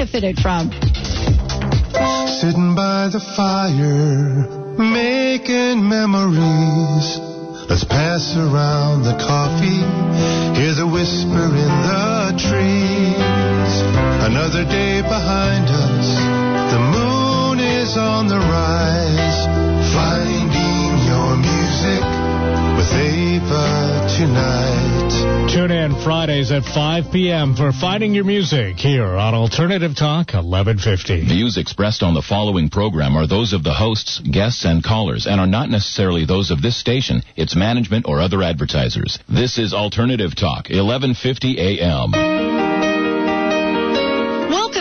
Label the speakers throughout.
Speaker 1: benefited from.
Speaker 2: Sitting by the fire, making memories. Let's pass around the coffee. Hear the whisper in the trees. Another day behind us. The moon is on the rise. With tonight.
Speaker 3: Tune in Fridays at 5 p.m. for Finding Your Music here on Alternative Talk 1150.
Speaker 4: Views expressed on the following program are those of the hosts, guests, and callers and are not necessarily those of this station, its management, or other advertisers. This is Alternative Talk 1150 a.m.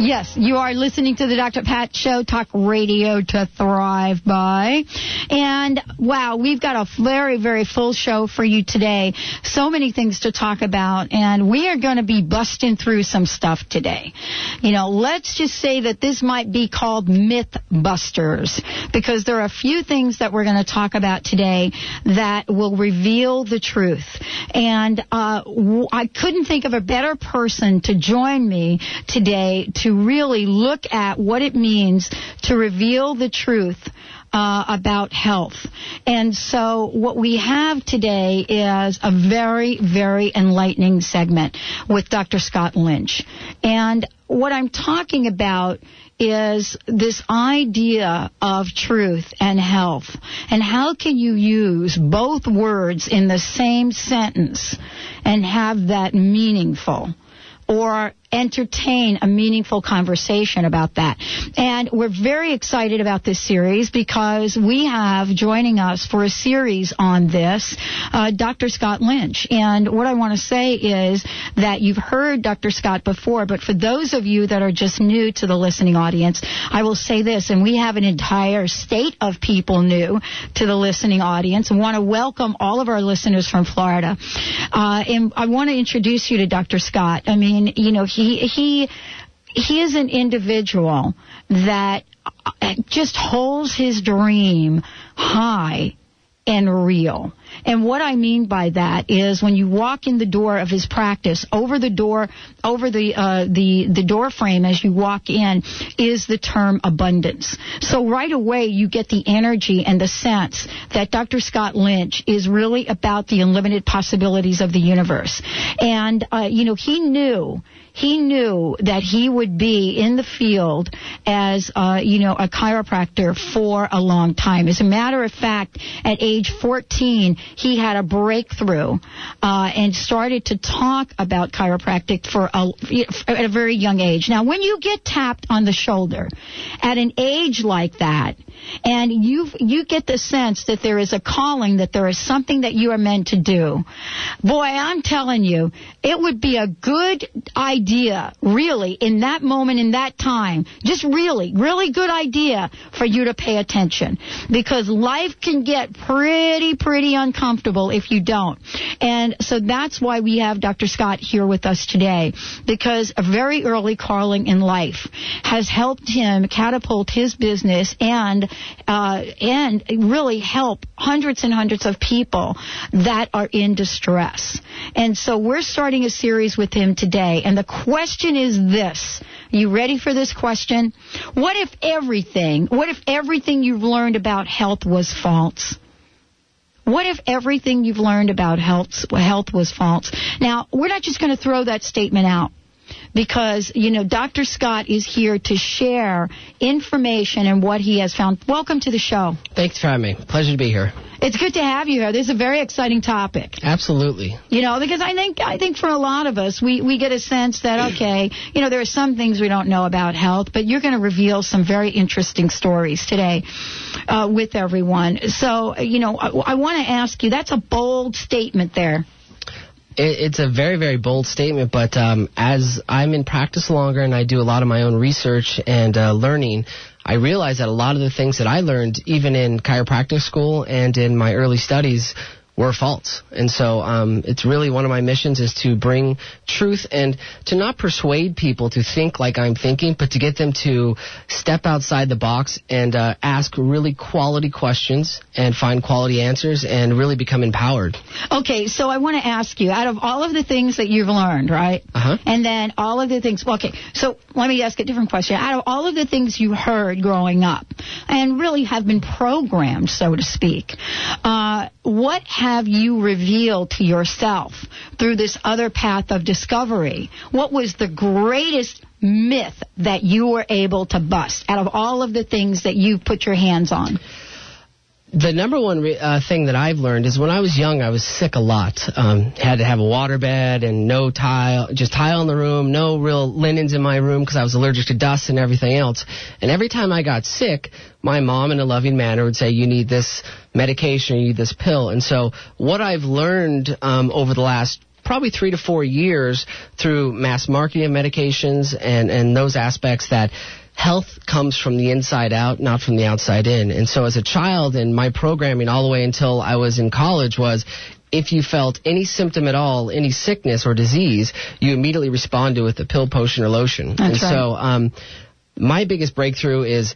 Speaker 1: Yes, you are listening to the Dr. Pat Show, talk radio to thrive by. And wow, we've got a very, very full show for you today. So many things to talk about, and we are going to be busting through some stuff today. You know, let's just say that this might be called myth busters because there are a few things that we're going to talk about today that will reveal the truth. And uh, I couldn't think of a better person to join me today to really look at what it means to reveal the truth uh, about health. And so what we have today is a very, very enlightening segment with Dr. Scott Lynch. And what I'm talking about is this idea of truth and health. And how can you use both words in the same sentence and have that meaningful? Or entertain a meaningful conversation about that. And we're very excited about this series because we have joining us for a series on this uh, Dr. Scott Lynch. And what I want to say is that you've heard Dr. Scott before, but for those of you that are just new to the listening audience, I will say this, and we have an entire state of people new to the listening audience. I want to welcome all of our listeners from Florida. Uh, and I want to introduce you to Dr. Scott. I mean, you know, he he he is an individual that uh, just holds his dream high and real. And what I mean by that is when you walk in the door of his practice, over the door, over the uh, the the door frame as you walk in, is the term abundance. So right away you get the energy and the sense that Dr. Scott Lynch is really about the unlimited possibilities of the universe. And uh, you know he knew he knew that he would be in the field as, uh, you know, a chiropractor for a long time. As a matter of fact, at age 14, he had a breakthrough uh, and started to talk about chiropractic for a, at a very young age. Now, when you get tapped on the shoulder at an age like that, and you you get the sense that there is a calling, that there is something that you are meant to do. Boy, I'm telling you, it would be a good idea, really, in that moment, in that time, just really, really good idea for you to pay attention because life can get pretty, pretty uncomfortable if you don't. And so that's why we have Dr. Scott here with us today because a very early calling in life has helped him catapult his business and uh, and really help hundreds and hundreds of people that are in distress. And so we're starting a series with him today. And the question is this. You ready for this question? What if everything, what if everything you've learned about health was false? What if everything you've learned about health, health was false? Now, we're not just going to throw that statement out because, you know, Dr. Scott is here to share information and what he has found. Welcome to the show.
Speaker 5: Thanks for having me. Pleasure to be here.
Speaker 1: It's good to have you here. This is a very exciting topic.
Speaker 5: Absolutely.
Speaker 1: You know, because I think I think for a lot of us, we we get a sense that okay, you know, there are some things we don't know about health, but you're going to reveal some very interesting stories today uh, with everyone. So, you know, I, I want to ask you. That's a bold statement there.
Speaker 5: It, it's a very, very bold statement, but um, as I'm in practice longer and I do a lot of my own research and uh, learning, I realize that a lot of the things that I learned, even in chiropractic school and in my early studies, were false. And so um, it's really one of my missions is to bring truth and to not persuade people to think like I'm thinking, but to get them to step outside the box and uh, ask really quality questions and find quality answers and really become empowered.
Speaker 1: Okay, so I want to ask you, out of all of the things that you've learned, right?
Speaker 5: Uh-huh.
Speaker 1: And then all of the things, well, okay, so let me ask a different question. Out of all of the things you heard growing up and really have been programmed, so to speak, uh, what have you revealed to yourself through this other path of discovery? What was the greatest myth that you were able to bust out of all of the things that you've put your hands on?
Speaker 5: The number one re- uh, thing that I've learned is when I was young, I was sick a lot. Um, had to have a water bed and no tile, just tile in the room, no real linens in my room because I was allergic to dust and everything else. And every time I got sick, my mom in a loving manner would say, you need this medication, you need this pill. And so what I've learned um, over the last probably three to four years through mass marketing of medications and, and those aspects that health comes from the inside out, not from the outside in. And so as a child and my programming all the way until I was in college was if you felt any symptom at all, any sickness or disease, you immediately respond to with a pill, potion, or lotion.
Speaker 1: That's
Speaker 5: and
Speaker 1: right.
Speaker 5: so um, my biggest breakthrough is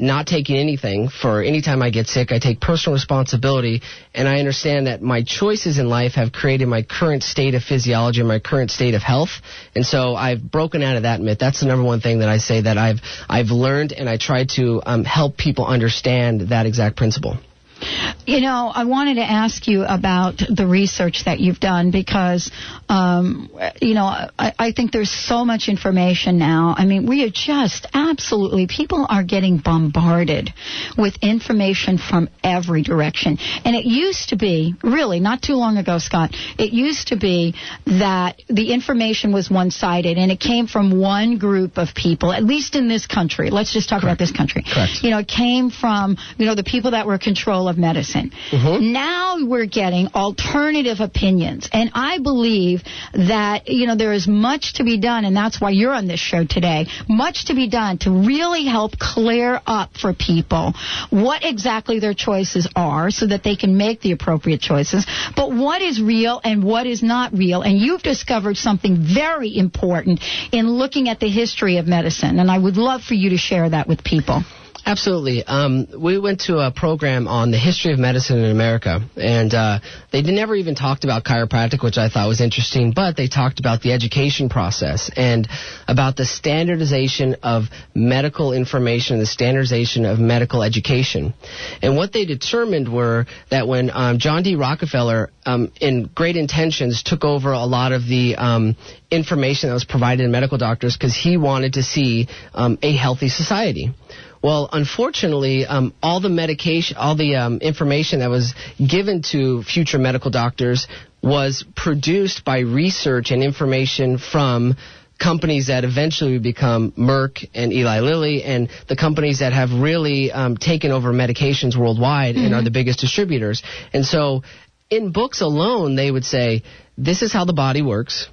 Speaker 5: not taking anything for any time I get sick. I take personal responsibility, and I understand that my choices in life have created my current state of physiology and my current state of health. And so I've broken out of that myth. That's the number one thing that I say that I've I've learned, and I try to um, help people understand that exact principle.
Speaker 1: You know, I wanted to ask you about the research that you've done because, um, you know, I, I think there's so much information now. I mean, we are just absolutely, people are getting bombarded with information from every direction. And it used to be, really, not too long ago, Scott, it used to be that the information was one sided and it came from one group of people, at least in this country. Let's just talk about this country.
Speaker 5: Correct.
Speaker 1: You know, it came from, you know, the people that were in control of medicine. Mm-hmm. Now we're getting alternative opinions. And I believe that, you know, there is much to be done, and that's why you're on this show today. Much to be done to really help clear up for people what exactly their choices are so that they can make the appropriate choices. But what is real and what is not real. And you've discovered something very important in looking at the history of medicine. And I would love for you to share that with people.
Speaker 5: Absolutely. Um, we went to a program on the history of medicine in America, and uh, they never even talked about chiropractic, which I thought was interesting, but they talked about the education process and about the standardization of medical information, the standardization of medical education. And what they determined were that when um, John D. Rockefeller, um, in great intentions, took over a lot of the um, information that was provided to medical doctors because he wanted to see um, a healthy society. Well, unfortunately, um, all the medication, all the um, information that was given to future medical doctors was produced by research and information from companies that eventually would become Merck and Eli Lilly and the companies that have really um, taken over medications worldwide and are the biggest distributors. And so in books alone, they would say, this is how the body works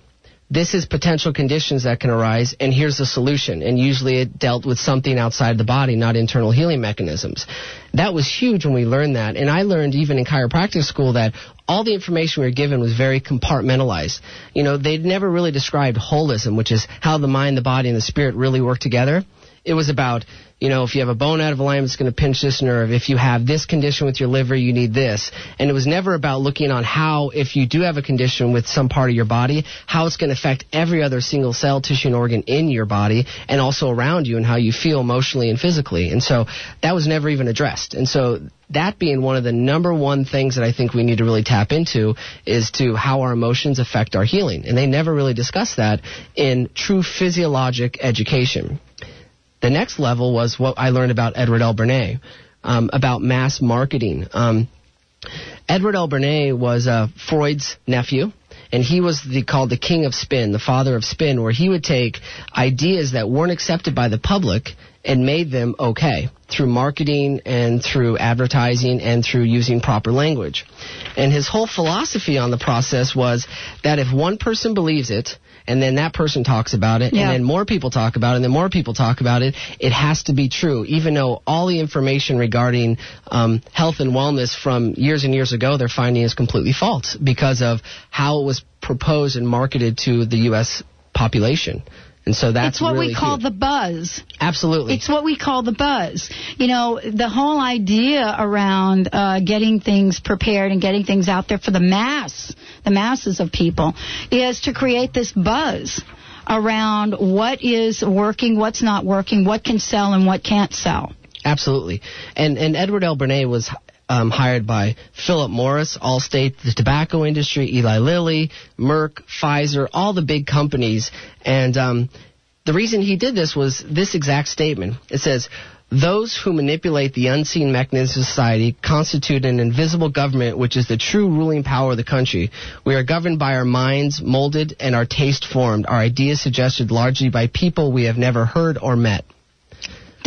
Speaker 5: this is potential conditions that can arise, and here's the solution. And usually it dealt with something outside the body, not internal healing mechanisms. That was huge when we learned that. And I learned even in chiropractic school that all the information we were given was very compartmentalized. You know, they'd never really described holism, which is how the mind, the body, and the spirit really work together. It was about, you know, if you have a bone out of alignment, it's going to pinch this nerve. If you have this condition with your liver, you need this. And it was never about looking on how, if you do have a condition with some part of your body, how it's going to affect every other single cell, tissue, and organ in your body and also around you and how you feel emotionally and physically. And so that was never even addressed. And so that being one of the number one things that I think we need to really tap into is to how our emotions affect our healing. And they never really discuss that in true physiologic education. The next level was what I learned about Edward L. Bernays, um, about mass marketing. Um, Edward L. Bernays was uh, Freud's nephew, and he was the, called the king of spin, the father of spin, where he would take ideas that weren't accepted by the public and made them okay through marketing and through advertising and through using proper language. And his whole philosophy on the process was that if one person believes it, and then that person talks about it,
Speaker 1: Yeah.
Speaker 5: and then more people talk about it, and then more people talk about it, it has to be true, even though all the information regarding um, health and wellness from years and years ago they're finding is completely false because of how it was proposed and marketed to the U.S. population. And so that's
Speaker 1: it's what
Speaker 5: really
Speaker 1: we call
Speaker 5: huge.
Speaker 1: the buzz.
Speaker 5: absolutely.
Speaker 1: It's what we call the buzz. You know, the whole idea around uh, getting things prepared and getting things out there for the mass, the masses of people, is to create this buzz around what is working, what's not working, what can sell and what can't sell.
Speaker 5: Absolutely. And and Edward L. Bernay was um, hired by Philip Morris, Allstate, the tobacco industry, Eli Lilly, Merck, Pfizer, all the big companies. And um, the reason he did this was this exact statement. It says, those who manipulate the unseen mechanisms of society constitute an invisible government which is the true ruling power of the country. We are governed by our minds, molded, and our taste formed, our ideas suggested largely by people we have never heard or met.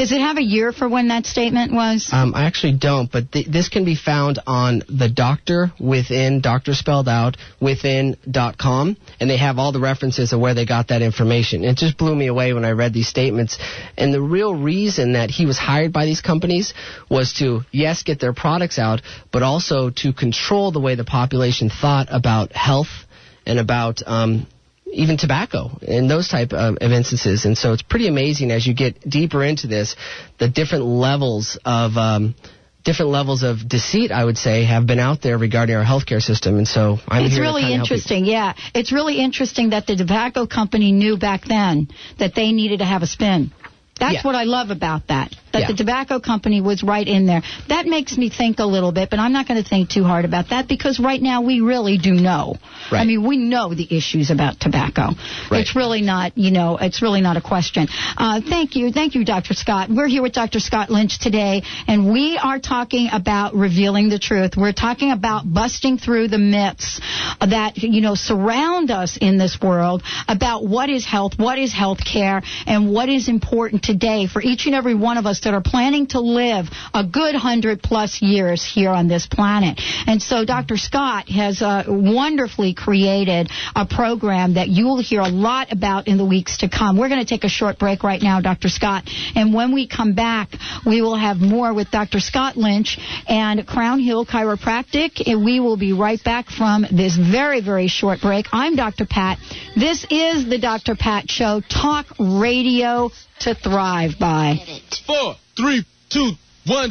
Speaker 1: Does it have a year for when that statement was?
Speaker 5: Um, I actually don't, but th- this can be found on the Doctor Within, Doctor spelled out, within.com, and they have all the references of where they got that information. It just blew me away when I read these statements. And the real reason that he was hired by these companies was to, yes, get their products out, but also to control the way the population thought about health and about um, even tobacco in those type of, of instances. And so it's pretty amazing as you get deeper into this, the different levels of um, different levels of deceit, I would say, have been out there regarding our healthcare system. And so I'm
Speaker 1: it's really interesting. Yeah, it's really interesting that the tobacco company knew back then that they needed to have a spin. That's
Speaker 5: Yeah.
Speaker 1: what I love about that. That
Speaker 5: Yeah.
Speaker 1: the tobacco company was right in there. That makes me think a little bit, but I'm not going to think too hard about that because right now we really do know.
Speaker 5: Right.
Speaker 1: I mean, we know the issues about tobacco.
Speaker 5: Right.
Speaker 1: It's really not, you know, it's really not a question. Uh, thank you, thank you, Dr. Scott. We're here with Dr. Scott Lynch today, and we are talking about revealing the truth. We're talking about busting through the myths that you know surround us in this world about what is health, what is health care, and what is important today for each and every one of us that are planning to live a good hundred plus years here on this planet. And so Dr. Scott has uh, wonderfully created a program that you will hear a lot about in the weeks to come. We're going to take a short break right now, Dr. Scott, and when we come back, we will have more with Dr. Scott Lynch and Crown Hill Chiropractic, and we will be right back from this very, very short break. I'm Dr. Pat. This is the Dr. Pat Show, talk radio to thrive by.
Speaker 6: Four, three, two, one.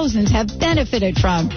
Speaker 1: thousands have benefited from.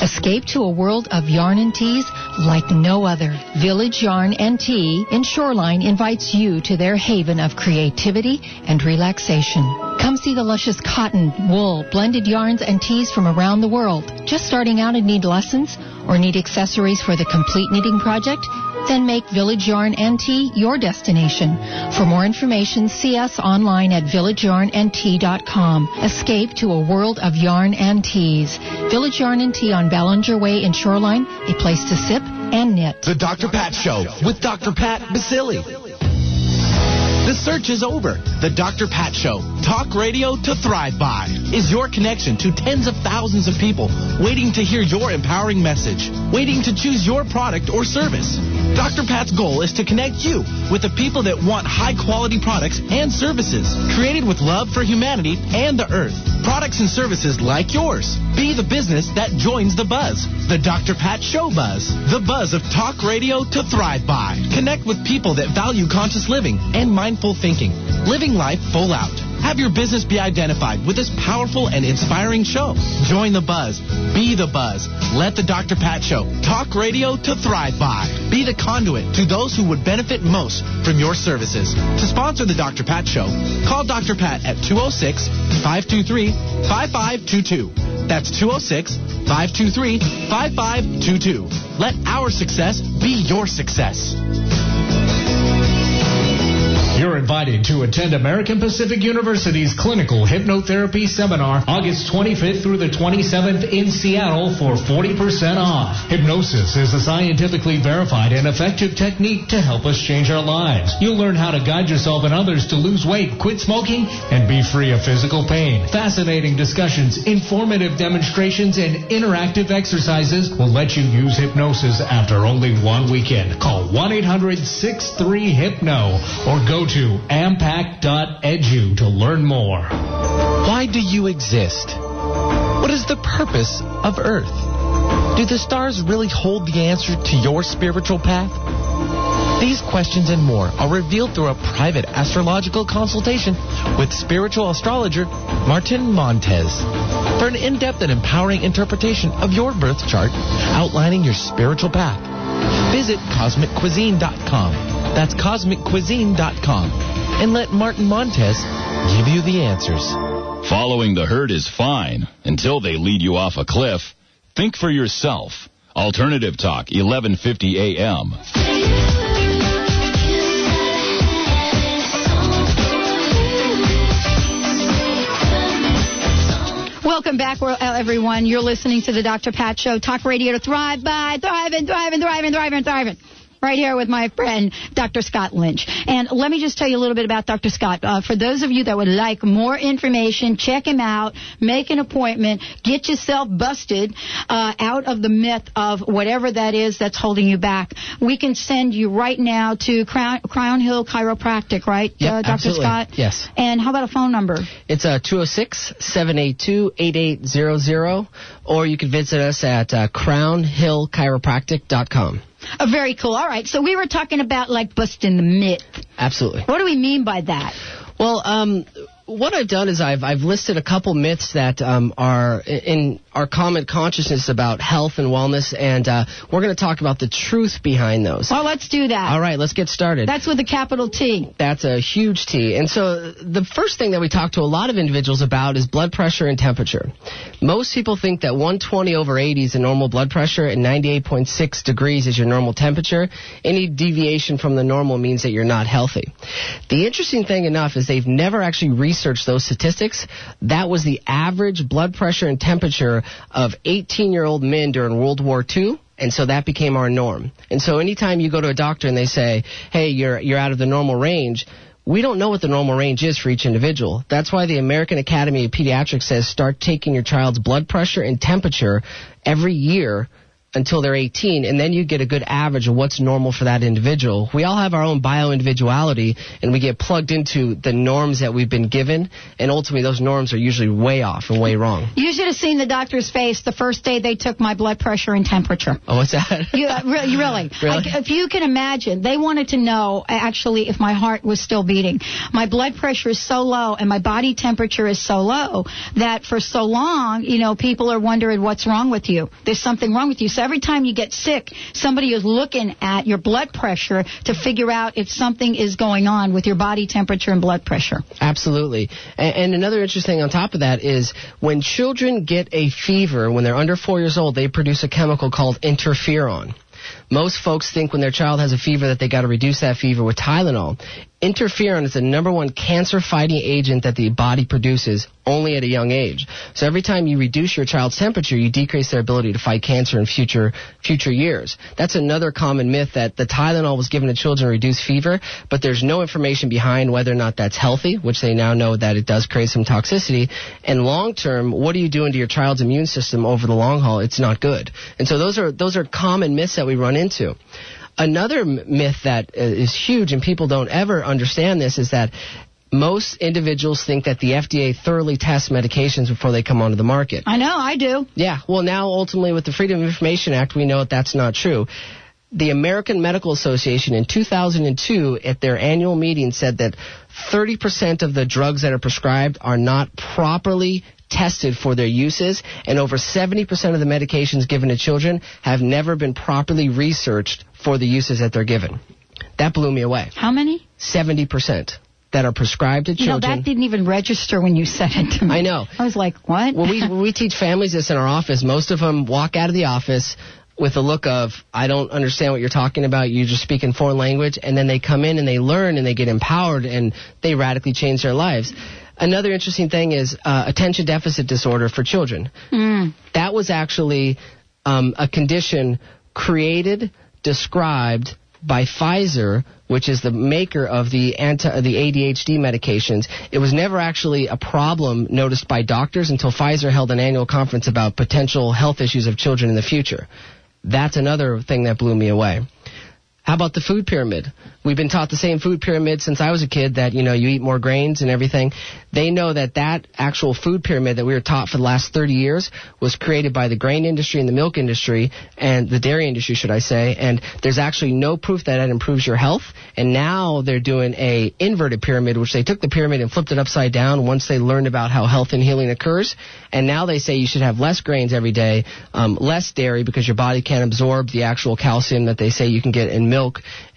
Speaker 7: Escape to a world of yarn and teas like no other. Village Yarn and Tea in Shoreline invites you to their haven of creativity and relaxation. Come see the luscious cotton, wool, blended yarns and teas from around the world. Just starting out and need lessons or need accessories for the complete knitting project? Then make Village Yarn and Tea your destination. For more information, see us online at villageyarnandtea.com. Escape to a world of yarn and teas. Village Yarn and Tea on Ballinger Way in Shoreline, a place to sip and knit.
Speaker 6: The Dr. Pat Show with Dr. Pat Baccili. The search is over. The Dr. Pat Show, talk radio to thrive by, is your connection to tens of thousands of people waiting to hear your empowering message, waiting to choose your product or service. Dr. Pat's goal is to connect you with the people that want high quality products and services created with love for humanity and the earth. Products and services like yours. Be the business that joins the buzz. The Dr. Pat Show Buzz. The buzz of talk radio to thrive by. Connect with people that value conscious living and mindful thinking. Living life full out. Have your business be identified with this powerful and inspiring show. Join the buzz. Be the buzz. Let the Dr. Pat Show talk radio to thrive by. Be the conduit to those who would benefit most from your services. To sponsor the Dr. Pat Show, call Dr. Pat at 206 523 5522. That's 206 523 5522. Let our success be your success.
Speaker 3: You're invited to attend American Pacific University's Clinical Hypnotherapy Seminar August 25th through the 27th in Seattle for 40% off. Hypnosis is a scientifically verified and effective technique to help us change our lives. You'll learn how to guide yourself and others to lose weight, quit smoking, and be free of physical pain. Fascinating discussions, informative demonstrations, and interactive exercises will let you use hypnosis after only one weekend. Call 1-800-63-HYPNO or go to ampac.edu to learn more.
Speaker 6: Why do you exist? What is the purpose of Earth? Do the stars really hold the answer to your spiritual path? These questions and more are revealed through a private astrological consultation with spiritual astrologer Martin Montez for an in-depth and empowering interpretation of your birth chart outlining your spiritual path. Visit cosmiccuisine.com. That's cosmiccuisine.com. And let Martin Montez give you the answers.
Speaker 4: Following the herd is fine until they lead you off a cliff. Think for yourself. Alternative Talk, 1150 AM.
Speaker 1: Welcome back, everyone. You're listening to the Dr. Pat Show, talk radio to thrive by, thriving, thriving, thriving, thriving, thriving right here with my friend Dr. Scott Lynch. And let me just tell you a little bit about Dr. Scott. Uh, for those of you that would like more information, check him out, make an appointment, get yourself busted uh, out of the myth of whatever that is that's holding you back. We can send you right now to Crown, Crown Hill Chiropractic, right,
Speaker 5: Yep,
Speaker 1: uh, Dr.
Speaker 5: absolutely.
Speaker 1: Scott?
Speaker 5: Yes.
Speaker 1: And how about a phone number?
Speaker 5: It's uh, 206 782 8800, or you can visit us at uh, crownhillchiropractic.com.
Speaker 1: Uh, very cool. All right. So we were talking about like busting the myth.
Speaker 5: Absolutely.
Speaker 1: What do we mean by that?
Speaker 5: Well, um, what I've done is I've I've listed a couple myths that um, are in our common consciousness about health and wellness, and uh, we're going to talk about the truth behind those.
Speaker 1: Well, let's do that.
Speaker 5: All right, let's get started.
Speaker 1: That's with a capital T.
Speaker 5: That's a huge T. And so the first thing that we talk to a lot of individuals about is blood pressure and temperature. Most people think that 120 over 80 is a normal blood pressure and 98.6 degrees is your normal temperature. Any deviation from the normal means that you're not healthy. The interesting thing enough is they've never actually researched those statistics. That was the average blood pressure and temperature of 18 year old men during World War II. And so that became our norm. And so anytime you go to a doctor and they say, hey, you're, you're out of the normal range, we don't know what the normal range is for each individual. That's why the American Academy of Pediatrics says start taking your child's blood pressure and temperature every year until they're 18, and then you get a good average of what's normal for that individual. We all have our own bio-individuality, and we get plugged into the norms that we've been given, and ultimately those norms are usually way off and way wrong.
Speaker 1: You should have seen the doctor's face the first day they took my blood pressure and temperature.
Speaker 5: Oh, what's that?
Speaker 1: You, uh, really, really.
Speaker 5: Really?
Speaker 1: Like, if you can imagine, they wanted to know uh, actually if my heart was still beating. My blood pressure is so low and my body temperature is so low that for so long, you know, people are wondering what's wrong with you. There's something wrong with you. So every time you get sick, somebody is looking at your blood pressure to figure out if something is going on with your body temperature and blood pressure.
Speaker 5: Absolutely. And, and another interesting thing on top of that is when children get a fever when they're under four years old, they produce a chemical called interferon. Most folks think when their child has a fever that they got to reduce that fever with Tylenol. Interferon is the number one cancer fighting agent that the body produces only at a young age. So every time you reduce your child's temperature, you decrease their ability to fight cancer in future future years. That's another common myth that the Tylenol was given to children to reduce fever, but there's no information behind whether or not that's healthy, which they now know that it does create some toxicity. And long term, what are you doing to your child's immune system over the long haul? It's not good. And so those are those are common myths that we run into. Another myth that uh, huge and people don't ever understand this is that most individuals think that the FDA thoroughly tests medications before they come onto the market.
Speaker 1: I know, I do.
Speaker 5: Yeah, well, now ultimately with the Freedom of Information Act, we know that that's not true. The American Medical Association in 2002 at their annual meeting said that 30% of the drugs that are prescribed are not properly tested for their uses, and over 70% of the medications given to children have never been properly researched for the uses that they're given. That blew me away.
Speaker 1: How many?
Speaker 5: 70% that are prescribed to
Speaker 1: You know,
Speaker 5: children.
Speaker 1: that didn't even register when you said it to me.
Speaker 5: I know.
Speaker 1: I was like, what?
Speaker 5: Well, we, we teach families this in our office, most of them walk out of the office with a look of, I don't understand what you're talking about. You're just speaking foreign language. And then they come in and they learn and they get empowered and they radically change their lives. Another interesting thing is uh, attention deficit disorder for children.
Speaker 1: Mm.
Speaker 5: That was actually um, a condition created, described by Pfizer, which is the maker of the anti the ADHD medications. It was never actually a problem noticed by doctors until Pfizer held an annual conference about potential health issues of children in the future. That's another thing that blew me away. How about the food pyramid? We've been taught the same food pyramid since I was a kid that, you know, you eat more grains and everything. They know that that actual food pyramid that we were taught for the last 30 years was created by the grain industry and the milk industry and the dairy industry, should I say. And there's actually no proof that that improves your health. And now they're doing a inverted pyramid, which they took the pyramid and flipped it upside down once they learned about how health and healing occurs. And now they say you should have less grains every day, um, less dairy because your body can't absorb the actual calcium that they say you can get in milk.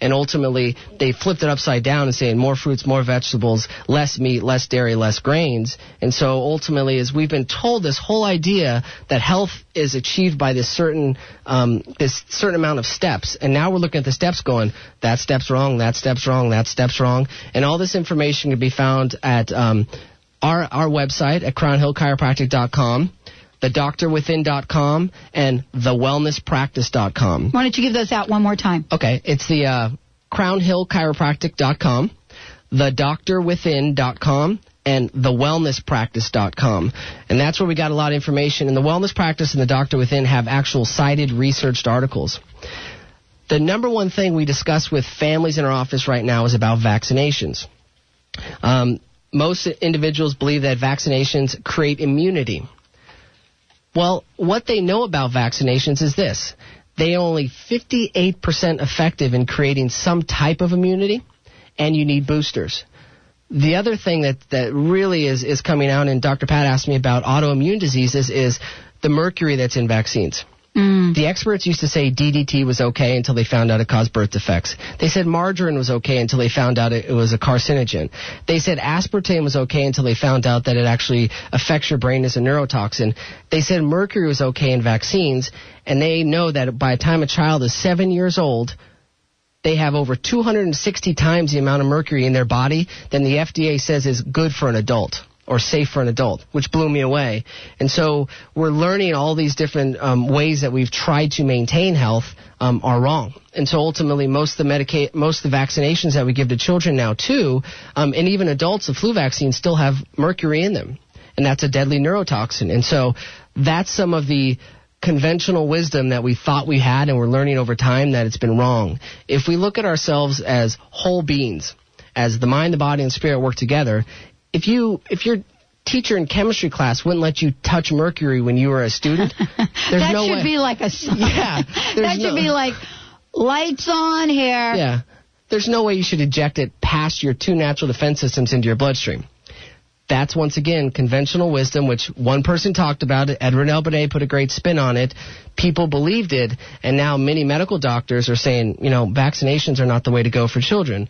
Speaker 5: And ultimately, they flipped it upside down and saying more fruits, more vegetables, less meat, less dairy, less grains. And so ultimately, as we've been told this whole idea that health is achieved by this certain um, this certain amount of steps, and now we're looking at the steps going, that step's wrong, that step's wrong, that step's wrong, and all this information can be found at um, our our website at crownhillchiropractic.com thedoctorwithin.com and thewellnesspractice.com.
Speaker 1: Why don't you give those out one more time?
Speaker 5: Okay, it's the uh, crownhillchiropractic.com, thedoctorwithin.com, and thewellnesspractice.com. And that's where we got a lot of information. And the Wellness Practice and the Doctor Within have actual cited researched articles. The number one thing we discuss with families in our office right now is about vaccinations. Um, most individuals believe that vaccinations create immunity. Well, what they know about vaccinations is this. They only 58% effective in creating some type of immunity, and you need boosters. The other thing that, that really is, is coming out, and Dr. Pat asked me about autoimmune diseases, is the mercury that's in vaccines.
Speaker 1: Mm.
Speaker 5: The experts used to say DDT was okay until they found out it caused birth defects. They said margarine was okay until they found out it, it was a carcinogen. They said aspartame was okay until they found out that it actually affects your brain as a neurotoxin. They said mercury was okay in vaccines, and they know that by the time a child is seven years old, they have over 260 times the amount of mercury in their body than the FDA says is good for an adult or safe for an adult, which blew me away. And so we're learning all these different um, ways that we've tried to maintain health um, are wrong. And so ultimately, most of the medica- most of the vaccinations that we give to children now too, um, and even adults, the flu vaccines still have mercury in them, and that's a deadly neurotoxin. And so that's some of the conventional wisdom that we thought we had and we're learning over time that it's been wrong. If we look at ourselves as whole beings, as the mind, the body, and spirit work together, if you if your teacher in chemistry class wouldn't let you touch mercury when you were a student, there's no way
Speaker 1: that
Speaker 5: no
Speaker 1: should
Speaker 5: way.
Speaker 1: be like a.
Speaker 5: Yeah,
Speaker 1: that
Speaker 5: there's
Speaker 1: should
Speaker 5: no-
Speaker 1: be like lights on here.
Speaker 5: Yeah. There's no way you should eject it past your two natural defense systems into your bloodstream. That's once again conventional wisdom, which one person talked about. Edward L. Put a great spin on it. People believed it, and now many medical doctors are saying, you know, vaccinations are not the way to go for children.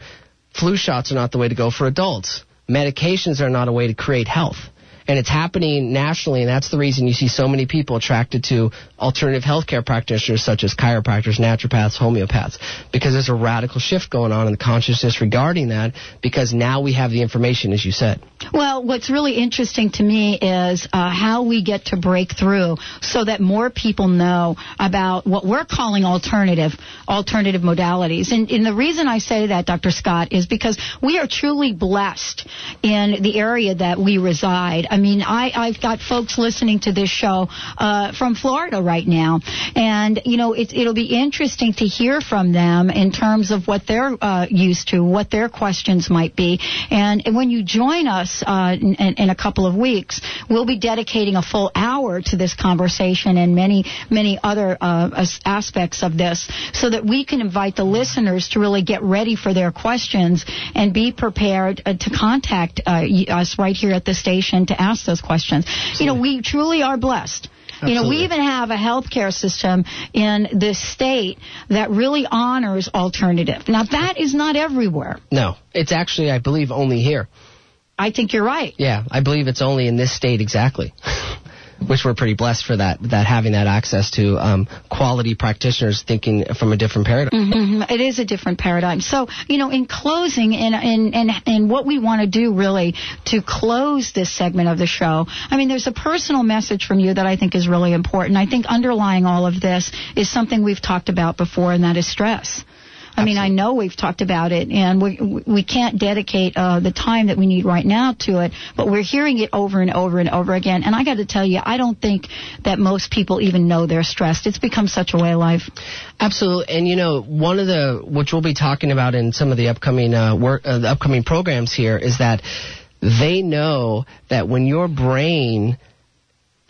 Speaker 5: Flu shots are not the way to go for adults. Medications are not a way to create health. And it's happening nationally, and that's the reason you see so many people attracted to alternative healthcare practitioners such as chiropractors, naturopaths, homeopaths, because there's a radical shift going on in the consciousness regarding that, because now we have the information, as you said.
Speaker 1: Well, what's really interesting to me is uh, how we get to break through so that more people know about what we're calling alternative alternative modalities. And, and the reason I say that, Dr. Scott, is because we are truly blessed in the area that we reside. I mean, I, I've got folks listening to this show uh, from Florida right now, and you know, it, it'll be interesting to hear from them in terms of what they're uh, used to, what their questions might be, and, when you join us uh, in, in a couple of weeks, we'll be dedicating a full hour to this conversation and many, many other uh, aspects of this, so that we can invite the listeners to really get ready for their questions and be prepared uh, to contact uh, us right here at the station to ask those questions. You know, we truly are blessed. Absolutely. You know, we even have a healthcare system in this state that really honors alternative. Now, that is not everywhere.
Speaker 5: No, it's actually, I believe, only here.
Speaker 1: I think you're right.
Speaker 5: Yeah, I believe it's only in this state exactly. which we're pretty blessed for that that having that access to um, quality practitioners thinking from a different paradigm.
Speaker 1: Mm-hmm. It is a different paradigm. So you know, in closing, and and and and what we want to do really to close this segment of the show, I mean, there's a personal message from you that I think is really important. I think underlying all of this is something we've talked about before, and that is stress. I mean, I know we've talked about it, and we we can't dedicate uh, the time that we need right now to it, but we're hearing it over and over and over again. And I got to tell you, I don't think that most people even know they're stressed. It's become such a way of life.
Speaker 5: Absolutely, and you know, one of the which we'll be talking about in some of the upcoming uh, work, uh, the upcoming programs here is that they know that when your brain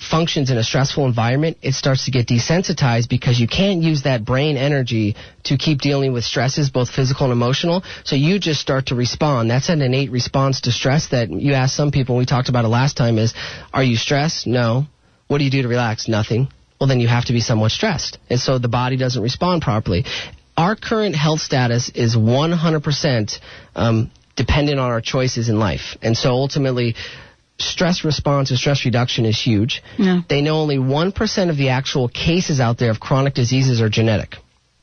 Speaker 5: functions in a stressful environment, it starts to get desensitized because you can't use that brain energy to keep dealing with stresses, both physical and emotional. So you just start to respond. That's an innate response to stress that you ask some people, we talked about it last time, is, are you stressed? No. What do you do to relax? Nothing. Well, then you have to be somewhat stressed. And so the body doesn't respond properly. Our current health status is 100% um, dependent on our choices in life. And so ultimately, stress response and stress reduction is huge. They know only 1% of the actual cases out there of chronic diseases are genetic.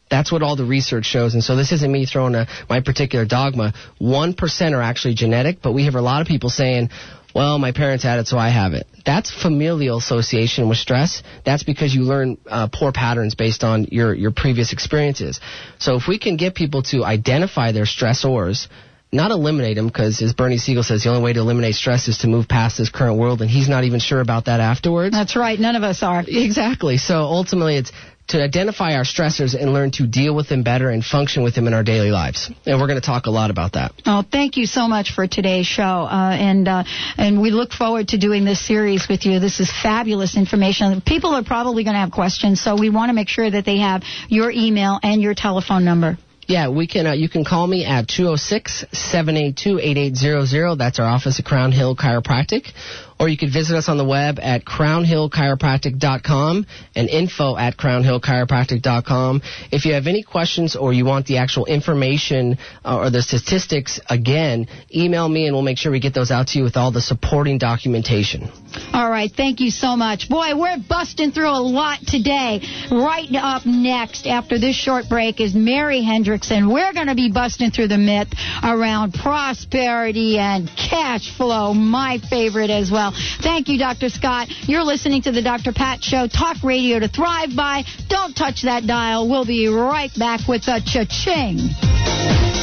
Speaker 5: That's what all the research shows. And so this isn't me throwing a, my particular dogma. 1% are actually genetic, but we have a lot of people saying, well, my parents had it, so I have it. That's familial association with stress. That's because you learn uh, poor patterns based on your, your previous experiences. So if we can get people to identify their stressors, not eliminate them because, as Bernie Siegel says, the only way to eliminate stress is to move past this current world, and he's not even sure about that afterwards.
Speaker 1: That's right. None of us are.
Speaker 5: Exactly. So ultimately, it's to identify our stressors and learn to deal with them better and function with them in our daily lives. And we're going to talk a lot about that.
Speaker 1: Oh, thank you so much for today's show, uh, and uh, and we look forward to doing this series with you. This is fabulous information. People are probably going to have questions, so we want to make sure that they have your email and your telephone number.
Speaker 5: Yeah, we can. Uh, you can call me at 206-782-8800. That's our office at Crown Hill Chiropractic or you could visit us on the web at crownhillchiropractic.com and info at crownhillchiropractic.com. If you have any questions or you want the actual information uh, or the statistics, again, email me and we'll make sure we get those out to you with all the supporting documentation.
Speaker 1: All right, thank you so much. Boy, we're busting through a lot today. Right up next, after this short break, is Mary Hendrickson. We're going to be busting through the myth around prosperity and cash flow, my favorite as well. Thank you, Dr. Scott. You're listening to the Dr. Pat Show, talk radio to thrive by. Don't touch that dial. We'll be right back with a cha-ching.